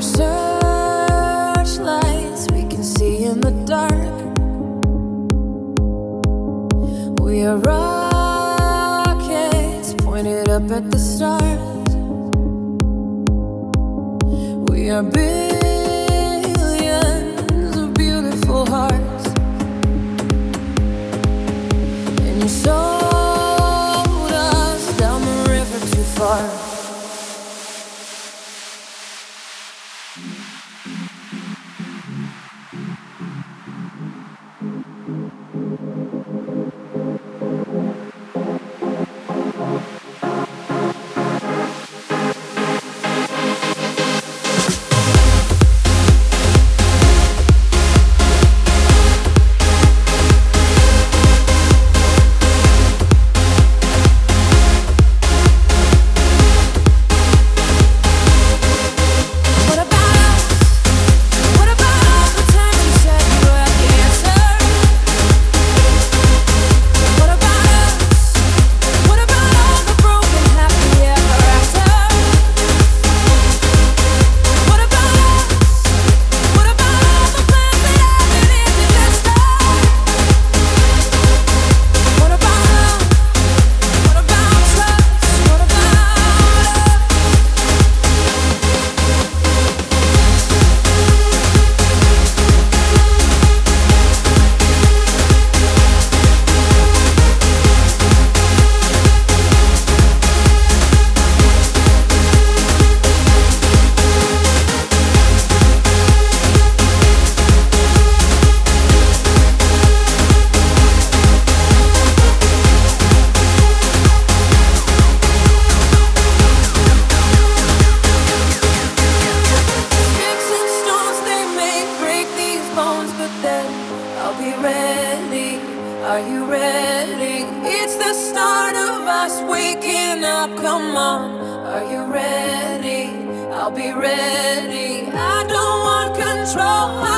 our searchlights, we can see in the dark. We are rockets pointed up at the stars. We are billions ready. Are you ready? It's the start of us waking up. Come on, are you ready? I'll be ready. I don't want control.